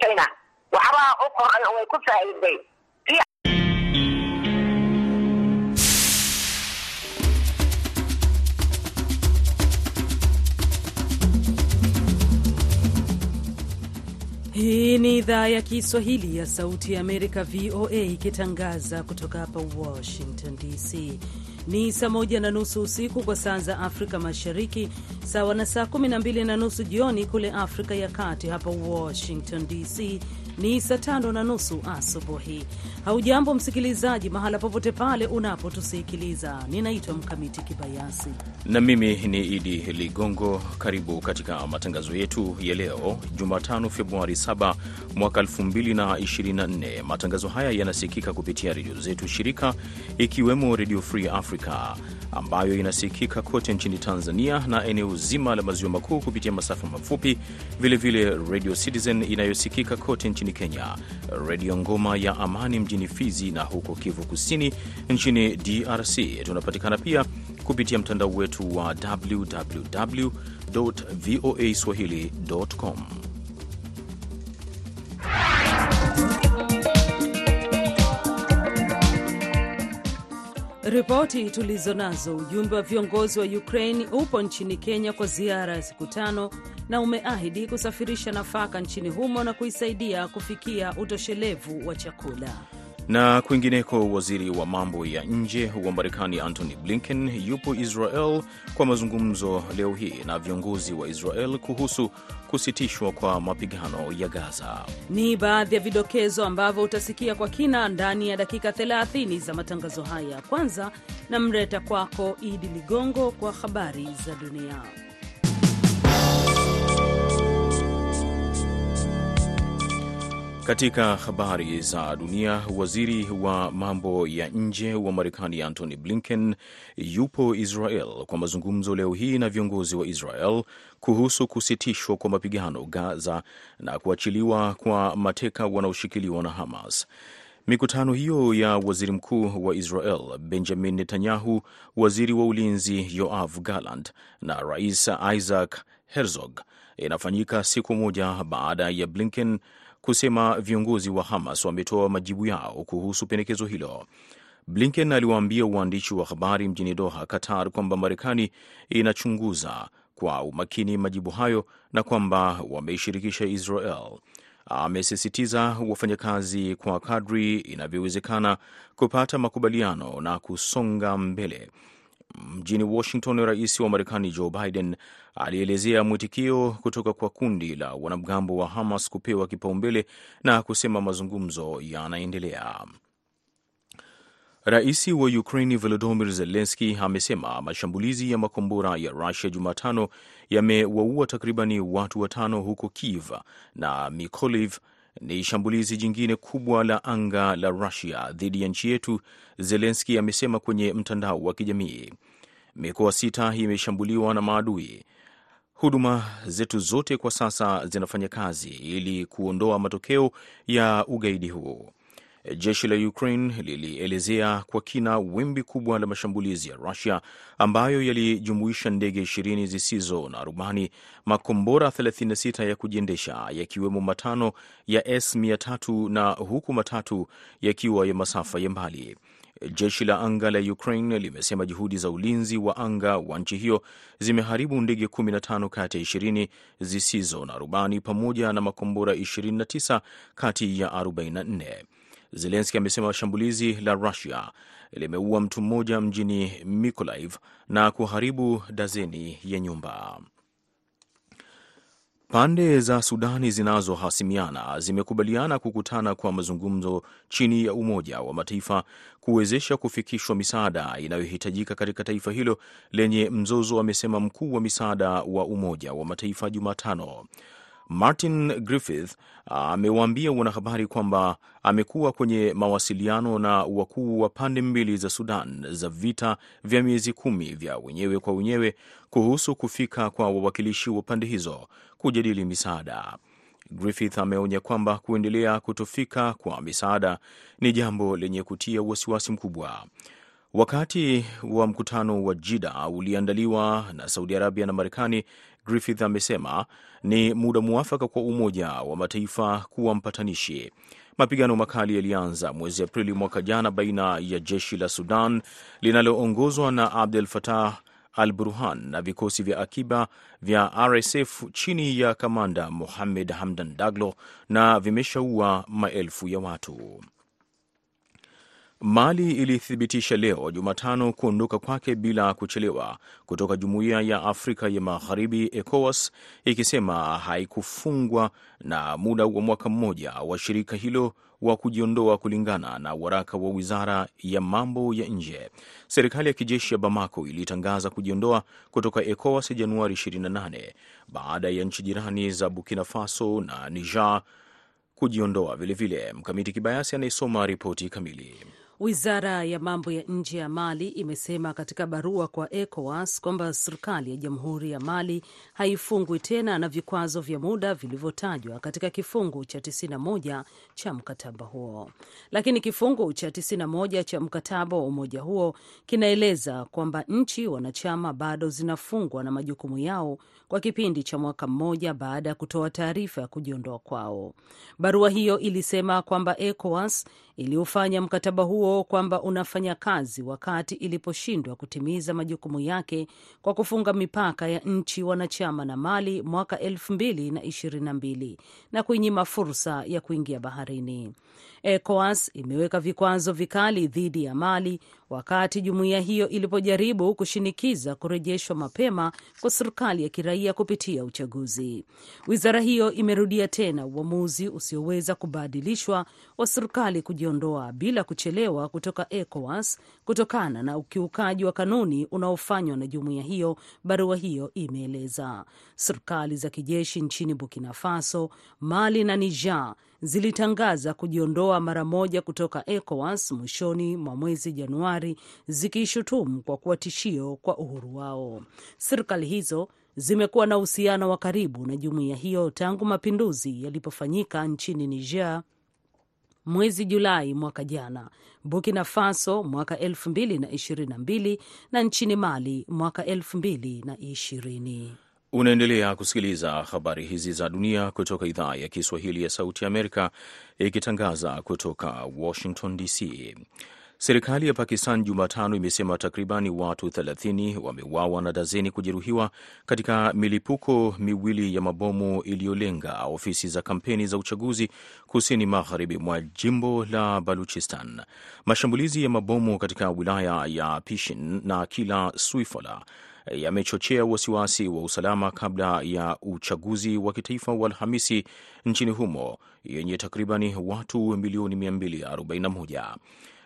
china waxbaa u koray way ku faa'iiday Hii ni idhaa ya Kiswahili ya Sauti ya Amerika, VOA, ikitangaza kutoka hapa Washington DC. Ni saa moja na nusu usiku kwa saa za Afrika Mashariki, sawa na saa kumi na mbili na nusu jioni kule Afrika ya Kati. Hapa Washington DC ni saa tano na nusu asubuhi. Haujambo msikilizaji, mahala popote pale unapotusikiliza. Ninaitwa Mkamiti Kibayasi na mimi ni Idi Ligongo. Karibu katika matangazo yetu ya leo Jumatano, Februari 7 mwaka 2024. Matangazo haya yanasikika kupitia redio zetu shirika, ikiwemo Redio Free Africa ambayo inasikika kote nchini Tanzania na eneo zima la maziwa makuu kupitia masafa mafupi, vilevile Radio Citizen inayosikika kote nchini Kenya, Redio Ngoma ya Amani mjini Fizi na huko Kivu Kusini nchini DRC. Tunapatikana pia kupitia mtandao wetu wa www voa swahili.com. Ripoti tulizo nazo, ujumbe wa viongozi wa Ukraine upo nchini Kenya kwa ziara ya siku tano na umeahidi kusafirisha nafaka nchini humo na kuisaidia kufikia utoshelevu wa chakula. Na kwingineko, waziri wa mambo ya nje wa Marekani Antony Blinken yupo Israel kwa mazungumzo leo hii na viongozi wa Israel kuhusu kusitishwa kwa mapigano ya Gaza. Ni baadhi ya vidokezo ambavyo utasikia kwa kina ndani ya dakika 30 za matangazo haya. Kwanza namleta kwako Idi Ligongo kwa habari za dunia. Katika habari za dunia, waziri wa mambo ya nje wa Marekani Antony Blinken yupo Israel kwa mazungumzo leo hii na viongozi wa Israel kuhusu kusitishwa kwa mapigano Gaza na kuachiliwa kwa mateka wanaoshikiliwa na Hamas. Mikutano hiyo ya waziri mkuu wa Israel Benjamin Netanyahu, waziri wa ulinzi Yoav Gallant na rais Isaac Herzog inafanyika siku moja baada ya Blinken kusema viongozi wa Hamas wametoa majibu yao kuhusu pendekezo hilo. Blinken aliwaambia waandishi wa habari mjini Doha, Qatar, kwamba Marekani inachunguza kwa umakini majibu hayo na kwamba wameishirikisha Israel. Amesisitiza wafanyakazi kwa kadri inavyowezekana kupata makubaliano na kusonga mbele. Mjini Washington, rais wa Marekani Joe Biden alielezea mwitikio kutoka kwa kundi la wanamgambo wa Hamas kupewa kipaumbele na kusema mazungumzo yanaendelea. Rais wa Ukraini Volodymyr Zelenski amesema mashambulizi ya makombora ya Rusia Jumatano yamewaua takribani watu watano huko Kiev na Mykolaiv ni shambulizi jingine kubwa la anga la Rusia dhidi ya nchi yetu, Zelenski amesema kwenye mtandao wa kijamii. Mikoa sita imeshambuliwa na maadui. Huduma zetu zote kwa sasa zinafanya kazi ili kuondoa matokeo ya ugaidi huu. Jeshi la Ukraine lilielezea kwa kina wimbi kubwa la mashambulizi ya Rusia ambayo yalijumuisha ndege ishirini zisizo na rubani, makombora 36 ya kujiendesha yakiwemo matano ya S300 na huku matatu yakiwa ya masafa ya mbali. Jeshi la anga la Ukraine limesema juhudi za ulinzi wa anga wa nchi hiyo zimeharibu ndege 15 kati ya 20 zisizo na rubani pamoja na makombora 29 kati ya 44. Zelenski amesema shambulizi la Rusia limeua mtu mmoja mjini Mykolaiv na kuharibu dazeni ya nyumba. Pande za Sudani zinazohasimiana zimekubaliana kukutana kwa mazungumzo chini ya Umoja wa Mataifa kuwezesha kufikishwa misaada inayohitajika katika taifa hilo lenye mzozo, amesema mkuu wa misaada wa Umoja wa Mataifa Jumatano. Martin Griffith amewaambia wanahabari kwamba amekuwa kwenye mawasiliano na wakuu wa pande mbili za Sudan za vita vya miezi kumi vya wenyewe kwa wenyewe kuhusu kufika kwa wawakilishi wa pande hizo kujadili misaada. Griffith ameonya kwamba kuendelea kutofika kwa misaada ni jambo lenye kutia wasiwasi mkubwa. Wakati wa mkutano wa Jida uliandaliwa na Saudi Arabia na Marekani, Griffith amesema ni muda mwafaka kwa Umoja wa Mataifa kuwa mpatanishi. Mapigano makali yalianza mwezi Aprili mwaka jana baina ya jeshi la Sudan linaloongozwa na Abdel Fattah al Burhan na vikosi vya akiba vya RSF chini ya kamanda Mohamed Hamdan Daglo na vimeshaua maelfu ya watu. Mali ilithibitisha leo Jumatano kuondoka kwake bila kuchelewa kutoka Jumuiya ya Afrika ya Magharibi, ECOWAS, ikisema haikufungwa na muda wa mwaka mmoja wa shirika hilo wa kujiondoa, kulingana na waraka wa wizara ya mambo ya nje. Serikali ya kijeshi ya Bamako ilitangaza kujiondoa kutoka ECOWAS Januari 28 baada ya nchi jirani za Burkina Faso na Niger kujiondoa vilevile. Mkamiti Kibayasi anayesoma ripoti kamili. Wizara ya mambo ya nje ya Mali imesema katika barua kwa ECOWAS kwamba serikali ya Jamhuri ya Mali haifungwi tena na vikwazo vya muda vilivyotajwa katika kifungu cha 91 cha mkataba huo. Lakini kifungu cha 91 cha mkataba wa umoja huo kinaeleza kwamba nchi wanachama bado zinafungwa na majukumu yao kwa kipindi cha mwaka mmoja baada ya kutoa taarifa ya kujiondoa kwao. Barua hiyo ilisema kwamba ECOWAS iliufanya mkataba huo kwamba unafanya kazi wakati iliposhindwa kutimiza majukumu yake kwa kufunga mipaka ya nchi wanachama na Mali mwaka elfu mbili na ishirini na mbili na kuinyima fursa ya kuingia baharini. ECOWAS imeweka vikwazo vikali dhidi ya Mali wakati jumuiya hiyo ilipojaribu kushinikiza kurejeshwa mapema kwa serikali ya kiraia kupitia uchaguzi. Wizara hiyo imerudia tena uamuzi usioweza kubadilishwa wa serikali kujiondoa bila kuchelewa kutoka ECOWAS kutokana na ukiukaji wa kanuni unaofanywa na jumuiya hiyo, barua hiyo imeeleza. Serikali za kijeshi nchini Burkina Faso, Mali na Niger zilitangaza kujiondoa mara moja kutoka ECOWAS mwishoni mwa mwezi Januari, zikiishutumu kwa kuwa tishio kwa uhuru wao. Serikali hizo zimekuwa na uhusiano wa karibu na jumuiya hiyo tangu mapinduzi yalipofanyika nchini Niger mwezi Julai mwaka jana, Burkina Faso mwaka elfu mbili na nchini Mali mwaka elfu mbili na ishirini. Unaendelea kusikiliza habari hizi za dunia kutoka idhaa ya Kiswahili ya Sauti ya Amerika ikitangaza kutoka Washington DC. Serikali ya Pakistan Jumatano imesema takribani watu 30 wameuawa na dazeni kujeruhiwa katika milipuko miwili ya mabomu iliyolenga ofisi za kampeni za uchaguzi kusini magharibi mwa jimbo la Baluchistan. Mashambulizi ya mabomu katika wilaya ya Pishin na Kila Swifala yamechochea wasiwasi wa usalama kabla ya uchaguzi wa kitaifa wa Alhamisi nchini humo yenye takribani watu milioni 241.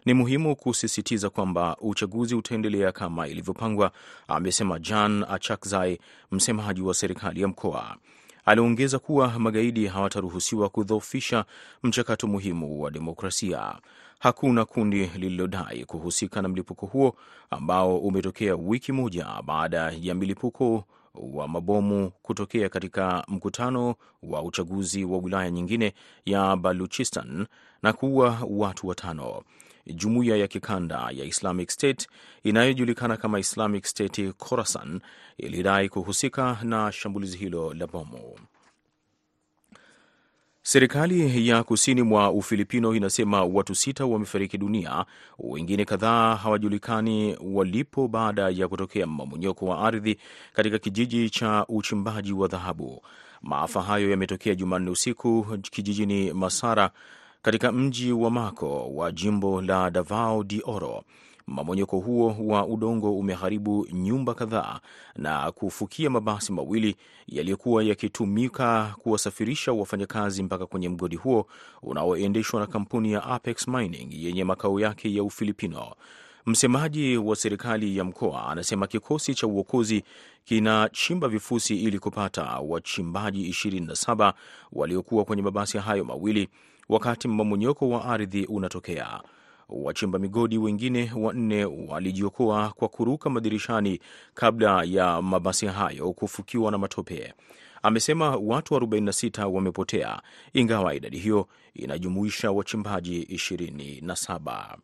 Ni muhimu kusisitiza kwamba uchaguzi utaendelea kama ilivyopangwa, amesema Jan Achakzai, msemaji wa serikali ya mkoa. Aliongeza kuwa magaidi hawataruhusiwa kudhoofisha mchakato muhimu wa demokrasia. Hakuna kundi lililodai kuhusika na mlipuko huo ambao umetokea wiki moja baada ya milipuko wa mabomu kutokea katika mkutano wa uchaguzi wa wilaya nyingine ya Baluchistan na kuua watu watano. Jumuiya ya kikanda ya Islamic State inayojulikana kama Islamic State Khorasan ilidai kuhusika na shambulizi hilo la bomu. Serikali ya kusini mwa Ufilipino inasema watu sita wamefariki dunia, wengine kadhaa hawajulikani walipo baada ya kutokea mmomonyoko wa ardhi katika kijiji cha uchimbaji wa dhahabu. Maafa hayo yametokea Jumanne usiku kijijini Masara katika mji wa Mako wa jimbo la Davao de Oro. Mmomonyoko huo wa udongo umeharibu nyumba kadhaa na kufukia mabasi mawili yaliyokuwa yakitumika kuwasafirisha wafanyakazi mpaka kwenye mgodi huo unaoendeshwa na kampuni ya Apex Mining yenye makao yake ya Ufilipino. Msemaji wa serikali ya mkoa anasema kikosi cha uokozi kinachimba vifusi ili kupata wachimbaji 27 waliokuwa kwenye mabasi hayo mawili wakati mmomonyoko wa ardhi unatokea. Wachimba migodi wengine wanne walijiokoa kwa kuruka madirishani kabla ya mabasi hayo kufukiwa na matope. Amesema watu 46 wamepotea, ingawa idadi hiyo inajumuisha wachimbaji 27.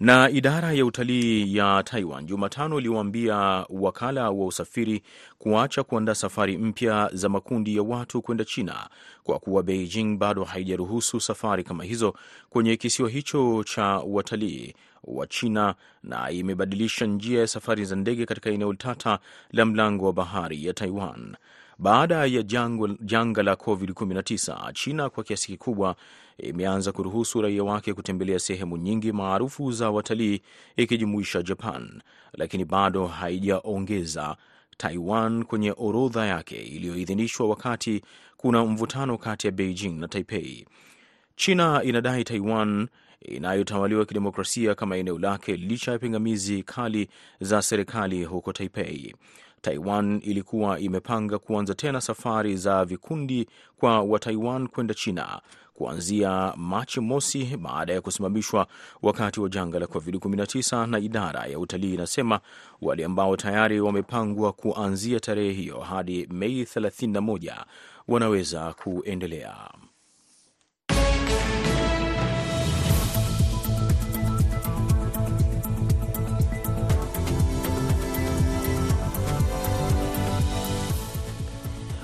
Na idara ya utalii ya Taiwan Jumatano iliwaambia wakala wa usafiri kuacha kuandaa safari mpya za makundi ya watu kwenda China kwa kuwa Beijing bado haijaruhusu safari kama hizo kwenye kisiwa hicho cha watalii wa China na imebadilisha njia ya safari za ndege katika eneo tata la mlango wa bahari ya Taiwan. Baada ya janga la COVID-19, China kwa kiasi kikubwa imeanza kuruhusu raia wake kutembelea sehemu nyingi maarufu za watalii ikijumuisha Japan, lakini bado haijaongeza Taiwan kwenye orodha yake iliyoidhinishwa wakati kuna mvutano kati ya Beijing na Taipei. China inadai Taiwan inayotawaliwa kidemokrasia kama eneo lake licha ya pingamizi kali za serikali huko Taipei. Taiwan ilikuwa imepanga kuanza tena safari za vikundi kwa Wataiwan kwenda China kuanzia Machi mosi baada ya kusimamishwa wakati wa janga la COVID-19, na idara ya utalii inasema wale ambao tayari wamepangwa kuanzia tarehe hiyo hadi Mei 31 wanaweza kuendelea.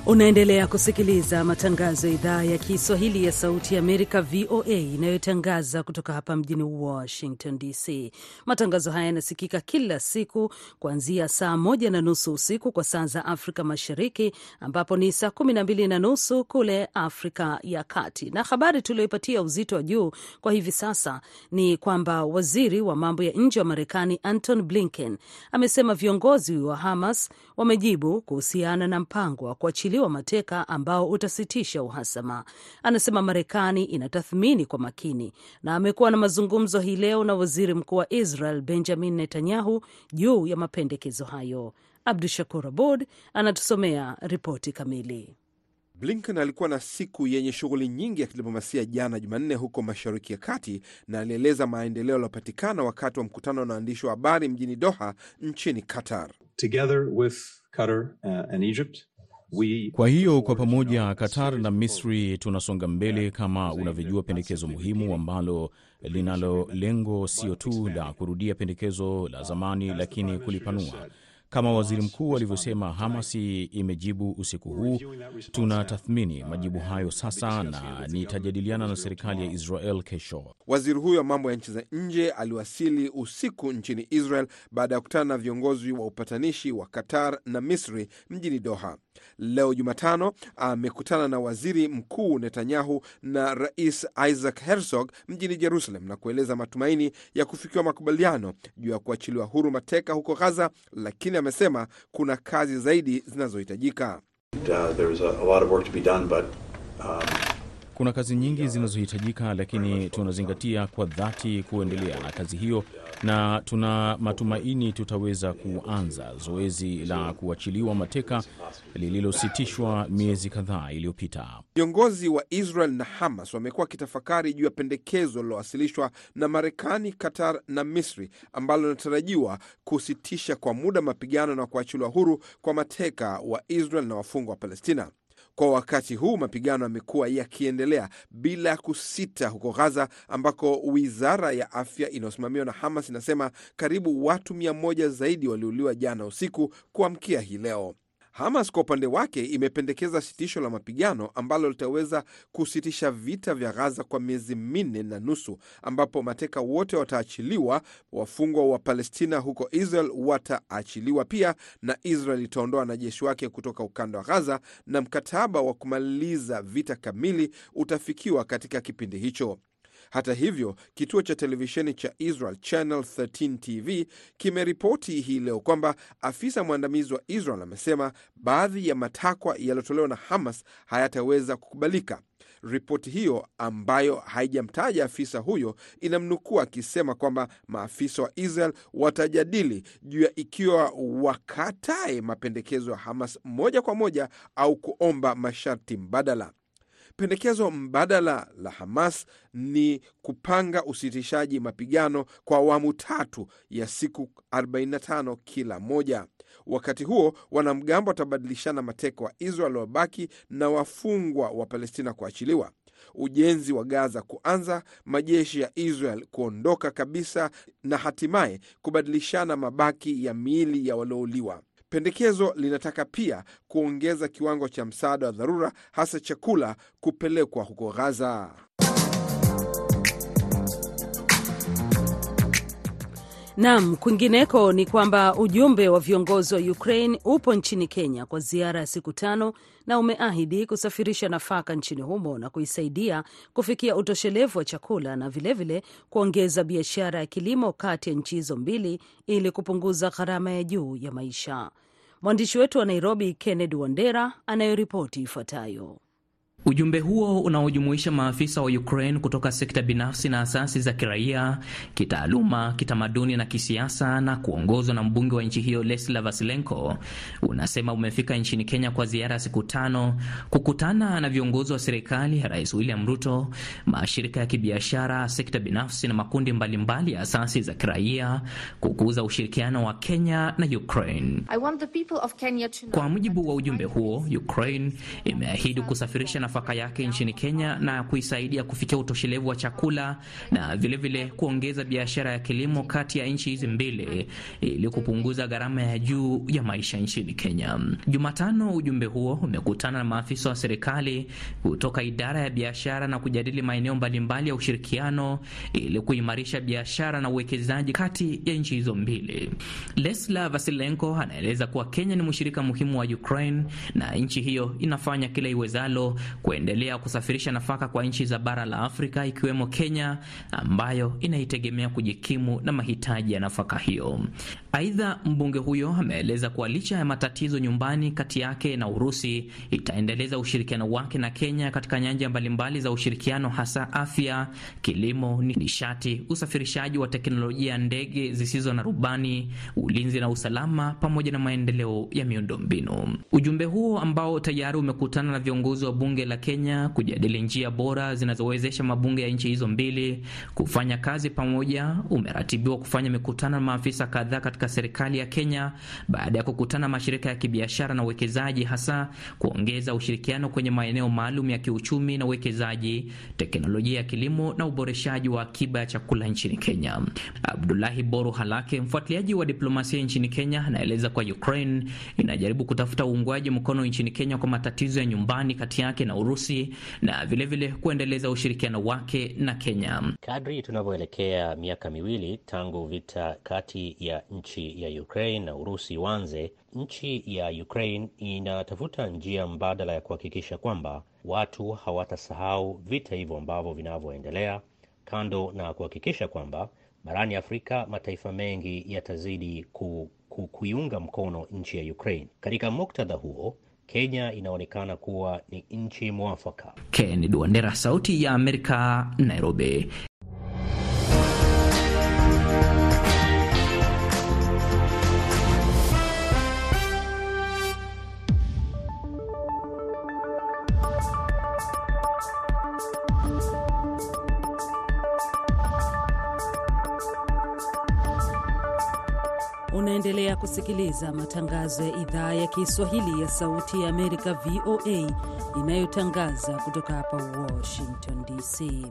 Unaendelea kusikiliza matangazo ya idhaa ya Kiswahili ya Sauti ya Amerika, VOA, inayotangaza kutoka hapa mjini Washington DC. Matangazo haya yanasikika kila siku kuanzia saa moja na nusu usiku kwa saa za Afrika Mashariki, ambapo ni saa kumi na mbili na nusu kule Afrika ya Kati. Na habari tulioipatia uzito wa juu kwa hivi sasa ni kwamba waziri wa mambo ya nje wa Marekani Anton Blinken amesema viongozi wa Hamas wamejibu kuhusiana na mpango wa kuachilia wa mateka ambao utasitisha uhasama. Anasema Marekani inatathmini kwa makini na amekuwa na mazungumzo hii leo na waziri mkuu wa Israel Benjamin Netanyahu juu ya mapendekezo hayo. Abdu Shakur Abud anatusomea ripoti kamili. Blinken alikuwa na siku yenye shughuli nyingi ya kidiplomasia jana Jumanne huko Mashariki ya Kati, na alieleza maendeleo yaliyopatikana wakati wa mkutano na waandishi wa habari mjini Doha nchini Qatar. Together with Qatar, uh, and Egypt, kwa hiyo kwa pamoja Qatar na Misri tunasonga mbele, kama unavyojua, pendekezo muhimu ambalo linalo lengo sio tu la kurudia pendekezo la zamani, lakini kulipanua. Kama waziri mkuu alivyosema, Hamasi imejibu usiku huu. Tunatathmini majibu hayo sasa na nitajadiliana na serikali ya Israel kesho. Waziri huyo wa mambo ya nchi za nje aliwasili usiku nchini Israel baada ya kukutana na viongozi wa upatanishi wa Qatar na Misri mjini Doha. Leo Jumatano amekutana na waziri mkuu Netanyahu na rais Isaac Herzog mjini Jerusalem na kueleza matumaini ya kufikiwa makubaliano juu ya kuachiliwa huru mateka huko Gaza, lakini amesema kuna kazi zaidi zinazohitajika. Kuna kazi nyingi zinazohitajika, lakini tunazingatia kwa dhati kuendelea na kazi hiyo, na tuna matumaini tutaweza kuanza zoezi la kuachiliwa mateka lililositishwa miezi kadhaa iliyopita. Viongozi wa Israel na Hamas wamekuwa wakitafakari juu ya pendekezo lilowasilishwa na Marekani, Qatar na Misri ambalo linatarajiwa kusitisha kwa muda mapigano na kuachiliwa huru kwa mateka wa Israel na wafungwa wa Palestina. Kwa wakati huu mapigano yamekuwa yakiendelea bila ya kusita huko Gaza, ambako wizara ya afya inayosimamiwa na Hamas inasema karibu watu mia moja zaidi waliuliwa jana usiku kuamkia hii leo. Hamas kwa upande wake imependekeza sitisho la mapigano ambalo litaweza kusitisha vita vya Gaza kwa miezi minne na nusu, ambapo mateka wote wataachiliwa. Wafungwa wa Palestina huko Israel wataachiliwa pia, na Israel itaondoa wanajeshi wake kutoka ukanda wa Gaza, na mkataba wa kumaliza vita kamili utafikiwa katika kipindi hicho. Hata hivyo, kituo cha televisheni cha Israel Channel 13 TV kimeripoti hii leo kwamba afisa mwandamizi wa Israel amesema baadhi ya matakwa yaliyotolewa na Hamas hayataweza kukubalika. Ripoti hiyo ambayo haijamtaja afisa huyo inamnukuu akisema kwamba maafisa wa Israel watajadili juu ya ikiwa wakatae mapendekezo ya Hamas moja kwa moja au kuomba masharti mbadala. Pendekezo mbadala la Hamas ni kupanga usitishaji mapigano kwa awamu tatu ya siku 45 kila moja. Wakati huo wanamgambo watabadilishana mateka wa Israel wabaki na wafungwa wa Palestina kuachiliwa. ujenzi wa Gaza kuanza, majeshi ya Israel kuondoka kabisa, na hatimaye kubadilishana mabaki ya miili ya waliouliwa. Pendekezo linataka pia kuongeza kiwango cha msaada wa dharura, hasa chakula kupelekwa huko Gaza. Nam, kwingineko ni kwamba ujumbe wa viongozi wa Ukraine upo nchini Kenya kwa ziara ya siku tano na umeahidi kusafirisha nafaka nchini humo na kuisaidia kufikia utoshelevu wa chakula na vilevile vile kuongeza biashara ya kilimo kati ya nchi hizo mbili ili kupunguza gharama ya juu ya maisha. Mwandishi wetu wa Nairobi, Kennedy Wandera, anayoripoti ifuatayo. Ujumbe huo unaojumuisha maafisa wa Ukraine kutoka sekta binafsi na asasi za kiraia, kitaaluma, kitamaduni na kisiasa na kuongozwa na mbunge wa nchi hiyo Lesla Vasilenko unasema umefika nchini Kenya kwa ziara ya siku tano kukutana na viongozi wa serikali ya Rais William Ruto, mashirika ya kibiashara, sekta binafsi na makundi mbalimbali mbali ya asasi za kiraia kukuza ushirikiano wa Kenya na Ukraine. Kwa mujibu wa ujumbe huo, Ukraine imeahidi kusafirisha nafaka yake nchini Kenya na kuisaidia kufikia utoshelevu wa chakula na vilevile vile kuongeza biashara ya kilimo kati ya nchi hizi mbili ili kupunguza gharama ya juu ya maisha nchini Kenya. Jumatano, ujumbe huo umekutana na maafisa wa serikali kutoka idara ya biashara na kujadili maeneo mbalimbali ya ushirikiano ili kuimarisha biashara na uwekezaji kati ya nchi hizo mbili. Lesla Vasilenko anaeleza kuwa Kenya ni mshirika muhimu wa Ukraine na nchi hiyo inafanya kila iwezalo kuendelea kusafirisha nafaka kwa nchi za bara la Afrika ikiwemo Kenya ambayo inaitegemea kujikimu na mahitaji ya nafaka hiyo. Aidha, mbunge huyo ameeleza kuwa licha ya matatizo nyumbani kati yake na Urusi, itaendeleza ushirikiano wake na Kenya katika nyanja mbalimbali za ushirikiano, hasa afya, kilimo, nishati, usafirishaji wa teknolojia ndege zisizo na rubani, ulinzi na usalama, pamoja na maendeleo ya miundombinu. Ujumbe huo ambao tayari umekutana na viongozi wa bunge la Kenya kujadili njia bora zinazowezesha mabunge ya nchi hizo mbili kufanya kazi pamoja, umeratibiwa kufanya mikutano na maafisa kadhaa katika serikali ya Kenya baada ya kukutana mashirika ya kibiashara na uwekezaji, hasa kuongeza ushirikiano kwenye maeneo maalum ya kiuchumi na uwekezaji, teknolojia ya kilimo na uboreshaji wa akiba ya chakula nchini Kenya. Abdulahi Boru Halake, mfuatiliaji wa diplomasia nchini Kenya, anaeleza kwa Ukraine inajaribu kutafuta uungwaji mkono nchini Kenya kwa matatizo ya nyumbani kati yake na Urusi na vilevile vile kuendeleza ushirikiano wake na Kenya. Kadri tunavyoelekea miaka miwili tangu vita kati ya nchi ya Ukraine na Urusi uanze, nchi ya Ukraine inatafuta njia mbadala ya kuhakikisha kwamba watu hawatasahau vita hivyo ambavyo vinavyoendelea, kando na kuhakikisha kwamba barani Afrika mataifa mengi yatazidi ku, ku, kuiunga mkono nchi ya Ukraine. Katika muktadha huo Kenya inaonekana kuwa ni nchi mwafaka. Kennedy Wandera, Sauti ya Amerika, Nairobi. Kusikiliza matangazo ya idhaa ya Kiswahili ya Sauti ya Amerika, VOA, inayotangaza kutoka hapa Washington DC.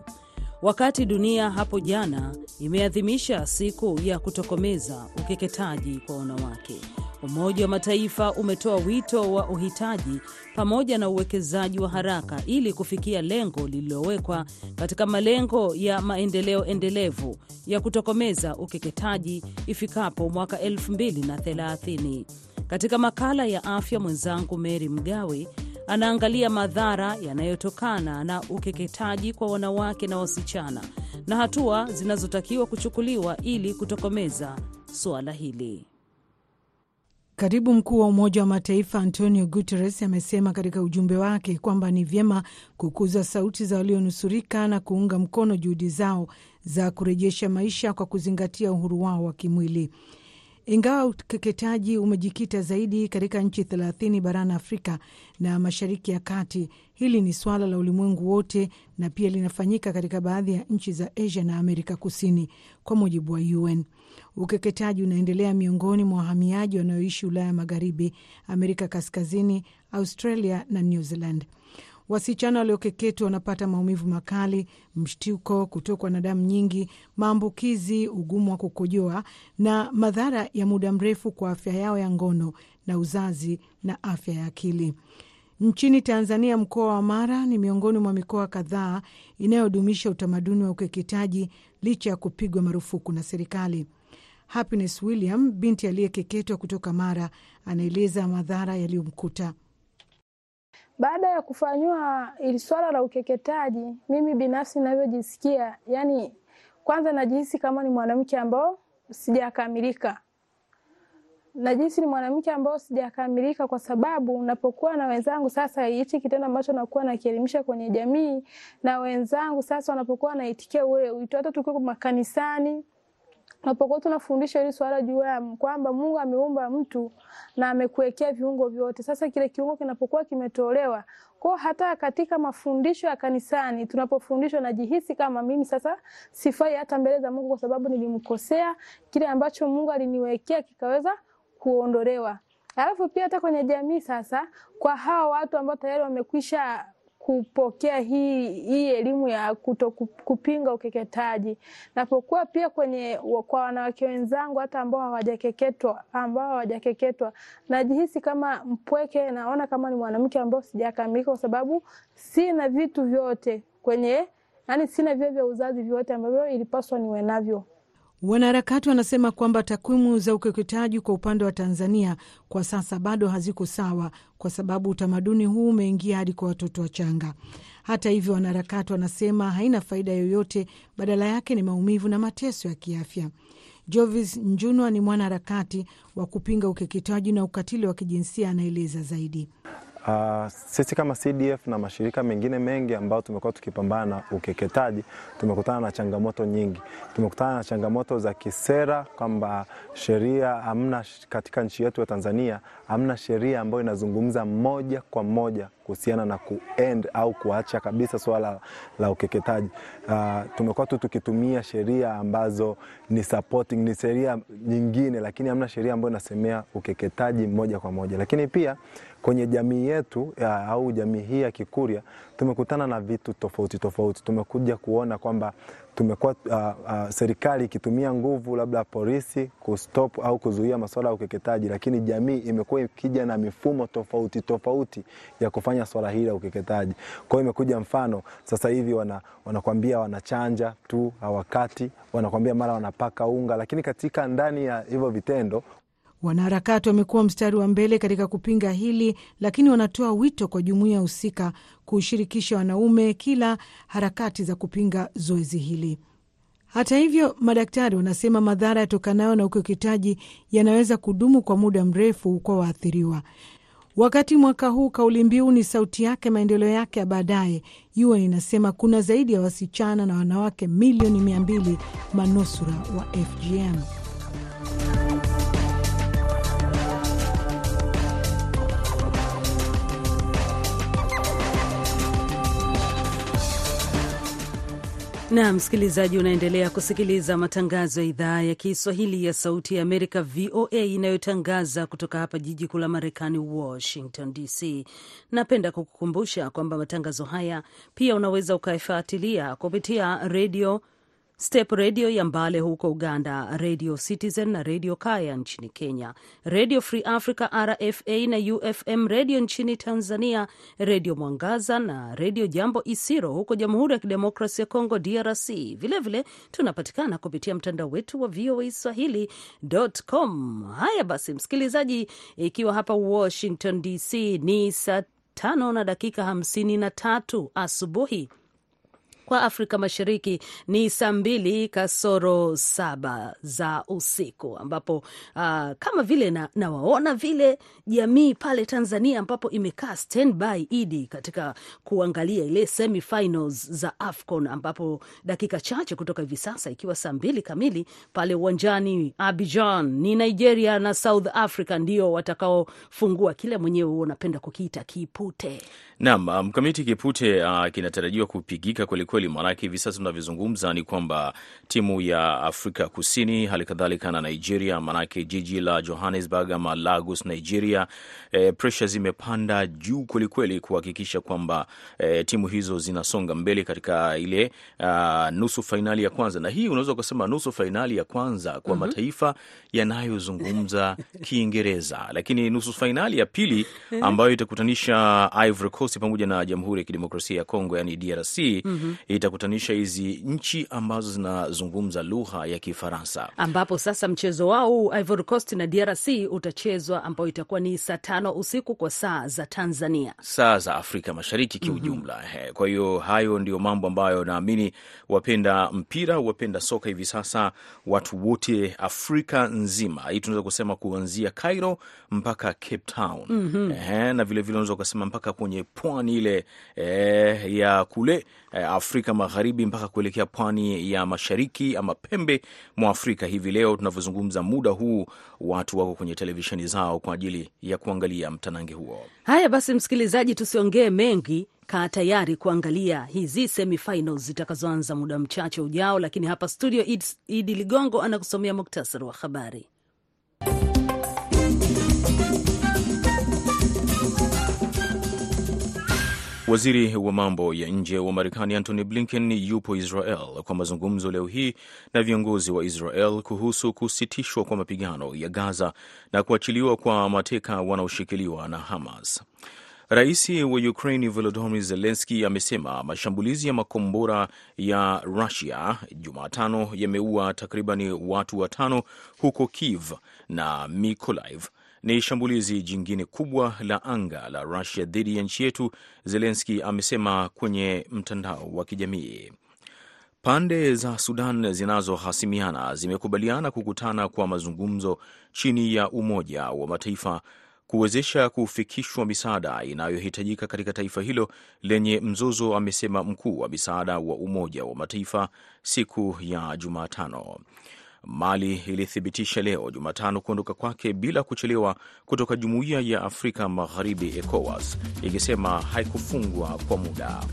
Wakati dunia hapo jana imeadhimisha siku ya kutokomeza ukeketaji kwa wanawake, Umoja wa Mataifa umetoa wito wa uhitaji pamoja na uwekezaji wa haraka ili kufikia lengo lililowekwa katika malengo ya maendeleo endelevu ya kutokomeza ukeketaji ifikapo mwaka 2030. Katika makala ya afya, mwenzangu Mary Mgawe anaangalia madhara yanayotokana na ukeketaji kwa wanawake na wasichana na hatua zinazotakiwa kuchukuliwa ili kutokomeza suala hili. Katibu mkuu wa Umoja wa Mataifa Antonio Guterres amesema katika ujumbe wake kwamba ni vyema kukuza sauti za walionusurika na kuunga mkono juhudi zao za kurejesha maisha kwa kuzingatia uhuru wao wa kimwili. Ingawa ukeketaji umejikita zaidi katika nchi thelathini barani Afrika na Mashariki ya Kati, hili ni swala la ulimwengu wote na pia linafanyika katika baadhi ya nchi za Asia na Amerika Kusini, kwa mujibu wa UN. Ukeketaji unaendelea miongoni mwa wahamiaji wanaoishi Ulaya Magharibi, Amerika Kaskazini, Australia na New Zealand. Wasichana waliokeketwa wanapata maumivu makali, mshtuko, kutokwa na damu nyingi, maambukizi, ugumu wa kukojoa na madhara ya muda mrefu kwa afya yao ya ngono na uzazi na afya ya akili. Nchini Tanzania, mkoa wa Mara ni miongoni mwa mikoa kadhaa inayodumisha utamaduni wa ukeketaji licha ya kupigwa marufuku na serikali. Happiness William, binti aliyekeketwa kutoka Mara, anaeleza madhara yaliyomkuta. Baada ya kufanyiwa ili swala la ukeketaji, mimi binafsi navyojisikia, yani kwanza najihisi kama ni mwanamke ambao sijakamilika. Najihisi ni mwanamke ambao sijakamilika, kwa sababu napokuwa na wenzangu sasa, hichi kitendo ambacho nakuwa nakielimisha kwenye jamii na wenzangu sasa wanapokuwa naitikia ule wito, hata tukiwa makanisani, unapokuwa tunafundisha hili swala juu ya kwamba Mungu ameumba mtu na amekuwekea viungo vyote. Sasa kile kiungo kinapokuwa kimetolewa kwa hata katika mafundisho ya kanisani tunapofundishwa, najihisi kama mimi sasa sifai hata mbele za Mungu, kwa sababu nilimkosea, kile ambacho Mungu aliniwekea kikaweza kuondolewa. Alafu pia hata kwenye jamii sasa, kwa hawa watu ambao tayari wamekwisha kupokea hii hii elimu ya kuto kupinga ukeketaji, napokuwa pia kwenye kwa wanawake wenzangu hata ambao hawajakeketwa ambao hawajakeketwa, najihisi kama mpweke, naona kama ni mwanamke ambao sijakamilika, kwa sababu sina vitu vyote kwenye, yani sina vyo vya uzazi vyote ambavyo ilipaswa niwe navyo. Wanaharakati wanasema kwamba takwimu za ukeketaji kwa upande wa Tanzania kwa sasa bado haziko sawa, kwa sababu utamaduni huu umeingia hadi kwa watoto wachanga. Hata hivyo, wanaharakati wanasema haina faida yoyote, badala yake ni maumivu na mateso ya kiafya. Jovis Njunwa ni mwanaharakati wa kupinga ukeketaji na ukatili wa kijinsia, anaeleza zaidi. Uh, sisi kama CDF na mashirika mengine mengi ambayo tumekuwa tukipambana na ukeketaji tumekutana na changamoto nyingi. Tumekutana na changamoto za kisera kwamba sheria hamna katika nchi yetu ya Tanzania, hamna sheria ambayo inazungumza moja kwa moja kuhusiana na kuend au kuacha kabisa swala la ukeketaji. Uh, tumekuwa tu tukitumia sheria ambazo ni supporting, ni sheria nyingine, lakini hamna sheria ambayo inasemea ukeketaji moja kwa moja. Lakini pia kwenye jamii yetu ya, au jamii hii ya Kikurya tumekutana na vitu tofauti tofauti. Tumekuja kuona kwamba tumekuwa uh, uh, serikali ikitumia nguvu labda polisi kustop au kuzuia masuala ya ukeketaji, lakini jamii imekuwa ikija na mifumo tofauti tofauti ya kufanya swala hili la ukeketaji. Kwa hiyo imekuja mfano sasa hivi wana, wanakwambia wanachanja tu hawakati, wanakwambia mara wanapaka unga, lakini katika ndani ya hivyo vitendo Wanaharakati wamekuwa mstari wa mbele katika kupinga hili, lakini wanatoa wito kwa jumuiya husika kushirikisha wanaume kila harakati za kupinga zoezi hili. Hata hivyo, madaktari wanasema madhara yatokanayo na ukeketaji yanaweza kudumu kwa muda mrefu kwa waathiriwa. Wakati mwaka huu kauli mbiu ni sauti yake, maendeleo yake ya baadaye, UN inasema kuna zaidi ya wasichana na wanawake milioni mia mbili manusura wa FGM. Na msikilizaji, unaendelea kusikiliza matangazo ya idhaa ya Kiswahili ya Sauti ya Amerika, VOA, inayotangaza kutoka hapa jiji kuu la Marekani, Washington DC. Napenda kukukumbusha kwamba matangazo haya pia unaweza ukayafuatilia kupitia redio Step redio ya Mbale huko Uganda, Redio Citizen na redio Kaya nchini Kenya, Redio Free Africa RFA na UFM redio nchini Tanzania, redio Mwangaza na redio Jambo Isiro huko Jamhuri ya Kidemokrasi ya Kongo, DRC. Vilevile tunapatikana kupitia mtandao wetu wa VOA Swahili.com. Haya basi, msikilizaji, ikiwa hapa Washington DC ni saa tano na dakika hamsini na tatu asubuhi kwa Afrika Mashariki ni saa mbili kasoro saba za usiku, ambapo uh, kama vile nawaona na vile jamii pale Tanzania ambapo imekaa standby idi katika kuangalia ile semifinals za AFCON ambapo dakika chache kutoka hivi sasa ikiwa saa mbili kamili pale uwanjani Abidjan ni Nigeria na South Africa ndio watakaofungua kile mwenyewe unapenda kukiita kipute. Naam, mkamiti um, kipute uh, kinatarajiwa kupigika kwelikweli kweli, maanake hivi sasa tunavyozungumza ni kwamba timu ya Afrika Kusini, hali kadhalika na Nigeria, maanake jiji la Johannesburg ama Lagos, Nigeria, e, presha zimepanda juu kwelikweli kuhakikisha kwamba e, timu hizo zinasonga mbele katika ile a, nusu fainali ya kwanza, na hii unaweza ukasema nusu fainali ya kwanza kwa mm -hmm. mataifa yanayozungumza Kiingereza, lakini nusu fainali ya pili ambayo itakutanisha Ivory Coast pamoja na Jamhuri ya Kidemokrasia ya Kongo, yani DRC mm -hmm. Itakutanisha hizi nchi ambazo zinazungumza lugha ya Kifaransa, ambapo sasa mchezo wao Ivory Coast na DRC utachezwa, ambao itakuwa ni saa tano usiku kwa saa za Tanzania, saa za Afrika Mashariki kiujumla. mm -hmm. Kwa hiyo hayo ndio mambo ambayo naamini wapenda mpira, wapenda soka hivi sasa, watu wote Afrika nzima hii tunaweza kusema kuanzia Cairo mpaka Cape Town mm -hmm. Ehe, na vilevile unaweza ukasema mpaka kwenye pwani ile eh, ya kule eh, Afrika Magharibi mpaka kuelekea pwani ya mashariki ama pembe mwa Afrika. Hivi leo tunavyozungumza, muda huu watu wako kwenye televisheni zao kwa ajili ya kuangalia mtanange huo. Haya basi, msikilizaji, tusiongee mengi Kaa tayari kuangalia hizi semifinals zitakazoanza muda mchache ujao, lakini hapa studio Idi Ligongo anakusomea muktasari wa habari. Waziri wa mambo ya nje wa Marekani Antony Blinken yupo Israel kwa mazungumzo leo hii na viongozi wa Israel kuhusu kusitishwa kwa mapigano ya Gaza na kuachiliwa kwa mateka wanaoshikiliwa na Hamas. Rais wa Ukraini Volodymyr Zelenski amesema mashambulizi ya makombora ya Rusia Jumatano yameua takribani watu watano huko Kiev na Mykolaiv. Ni shambulizi jingine kubwa la anga la Rusia dhidi ya nchi yetu, Zelenski amesema kwenye mtandao wa kijamii. Pande za Sudan zinazohasimiana zimekubaliana kukutana kwa mazungumzo chini ya Umoja wa Mataifa kuwezesha kufikishwa misaada inayohitajika katika taifa hilo lenye mzozo, amesema mkuu wa misaada wa Umoja wa Mataifa siku ya Jumatano. Mali ilithibitisha leo Jumatano kuondoka kwake bila kuchelewa kutoka Jumuiya ya Afrika Magharibi, ECOWAS, ikisema haikufungwa kwa muda.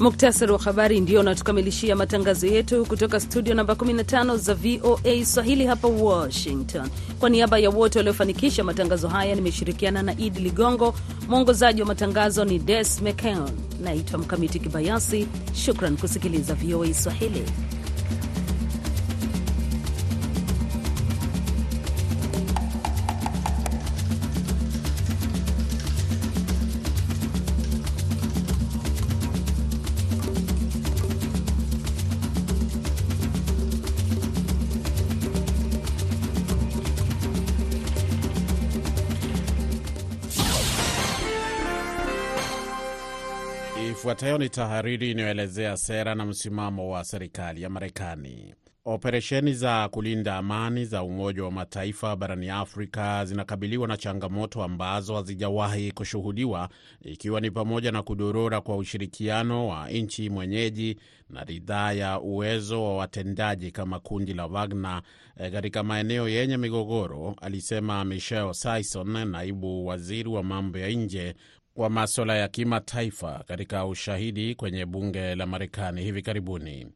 Muktasari wa habari ndio unatukamilishia matangazo yetu kutoka studio namba 15 za VOA Swahili hapa Washington. Kwa niaba ya wote waliofanikisha matangazo haya, nimeshirikiana na Idi Ligongo. Mwongozaji wa matangazo ni Des McCon. Naitwa Mkamiti Kibayasi. Shukran kusikiliza VOA Swahili. Ifuatayo ni tahariri inayoelezea sera na msimamo wa serikali ya Marekani. Operesheni za kulinda amani za Umoja wa Mataifa barani Afrika zinakabiliwa na changamoto ambazo hazijawahi kushuhudiwa, ikiwa ni pamoja na kudorora kwa ushirikiano wa nchi mwenyeji na ridhaa ya uwezo wa watendaji kama kundi la Wagner katika maeneo yenye migogoro, alisema Michel Sison, naibu waziri wa mambo ya nje wa maswala ya kimataifa katika ushahidi kwenye bunge la Marekani hivi karibuni.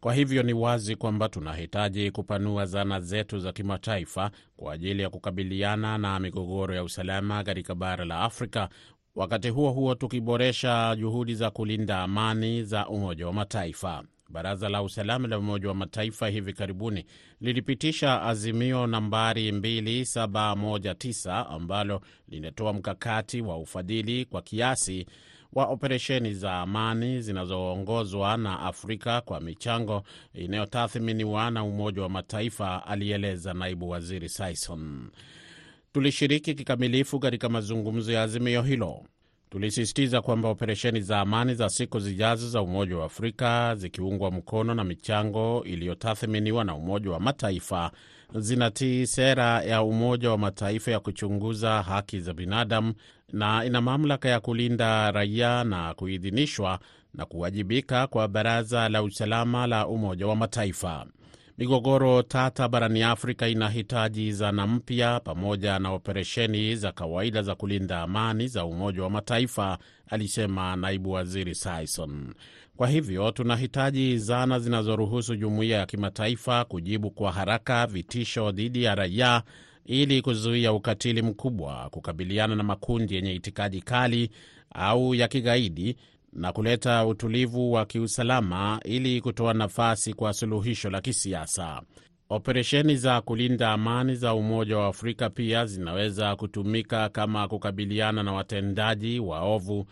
Kwa hivyo ni wazi kwamba tunahitaji kupanua zana zetu za kimataifa kwa ajili ya kukabiliana na migogoro ya usalama katika bara la Afrika, wakati huo huo tukiboresha juhudi za kulinda amani za Umoja wa Mataifa. Baraza la Usalama la Umoja wa Mataifa hivi karibuni lilipitisha azimio nambari 2719 ambalo linatoa mkakati wa ufadhili kwa kiasi wa operesheni za amani zinazoongozwa na Afrika kwa michango inayotathminiwa na Umoja wa Mataifa, alieleza naibu waziri Sison. Tulishiriki kikamilifu katika mazungumzo ya azimio hilo. Tulisisitiza kwamba operesheni za amani za siku zijazo za Umoja wa Afrika zikiungwa mkono na michango iliyotathminiwa na Umoja wa Mataifa zinatii sera ya Umoja wa Mataifa ya kuchunguza haki za binadamu na ina mamlaka ya kulinda raia na kuidhinishwa na kuwajibika kwa Baraza la Usalama la Umoja wa Mataifa. Migogoro tata barani Afrika inahitaji zana mpya pamoja na operesheni za kawaida za kulinda amani za Umoja wa Mataifa, alisema naibu waziri Sison. Kwa hivyo tunahitaji zana zinazoruhusu jumuiya ya kimataifa kujibu kwa haraka vitisho dhidi ya raia ili kuzuia ukatili mkubwa, kukabiliana na makundi yenye itikadi kali au ya kigaidi na kuleta utulivu wa kiusalama ili kutoa nafasi kwa suluhisho la kisiasa. Operesheni za kulinda amani za Umoja wa Afrika pia zinaweza kutumika kama kukabiliana na watendaji waovu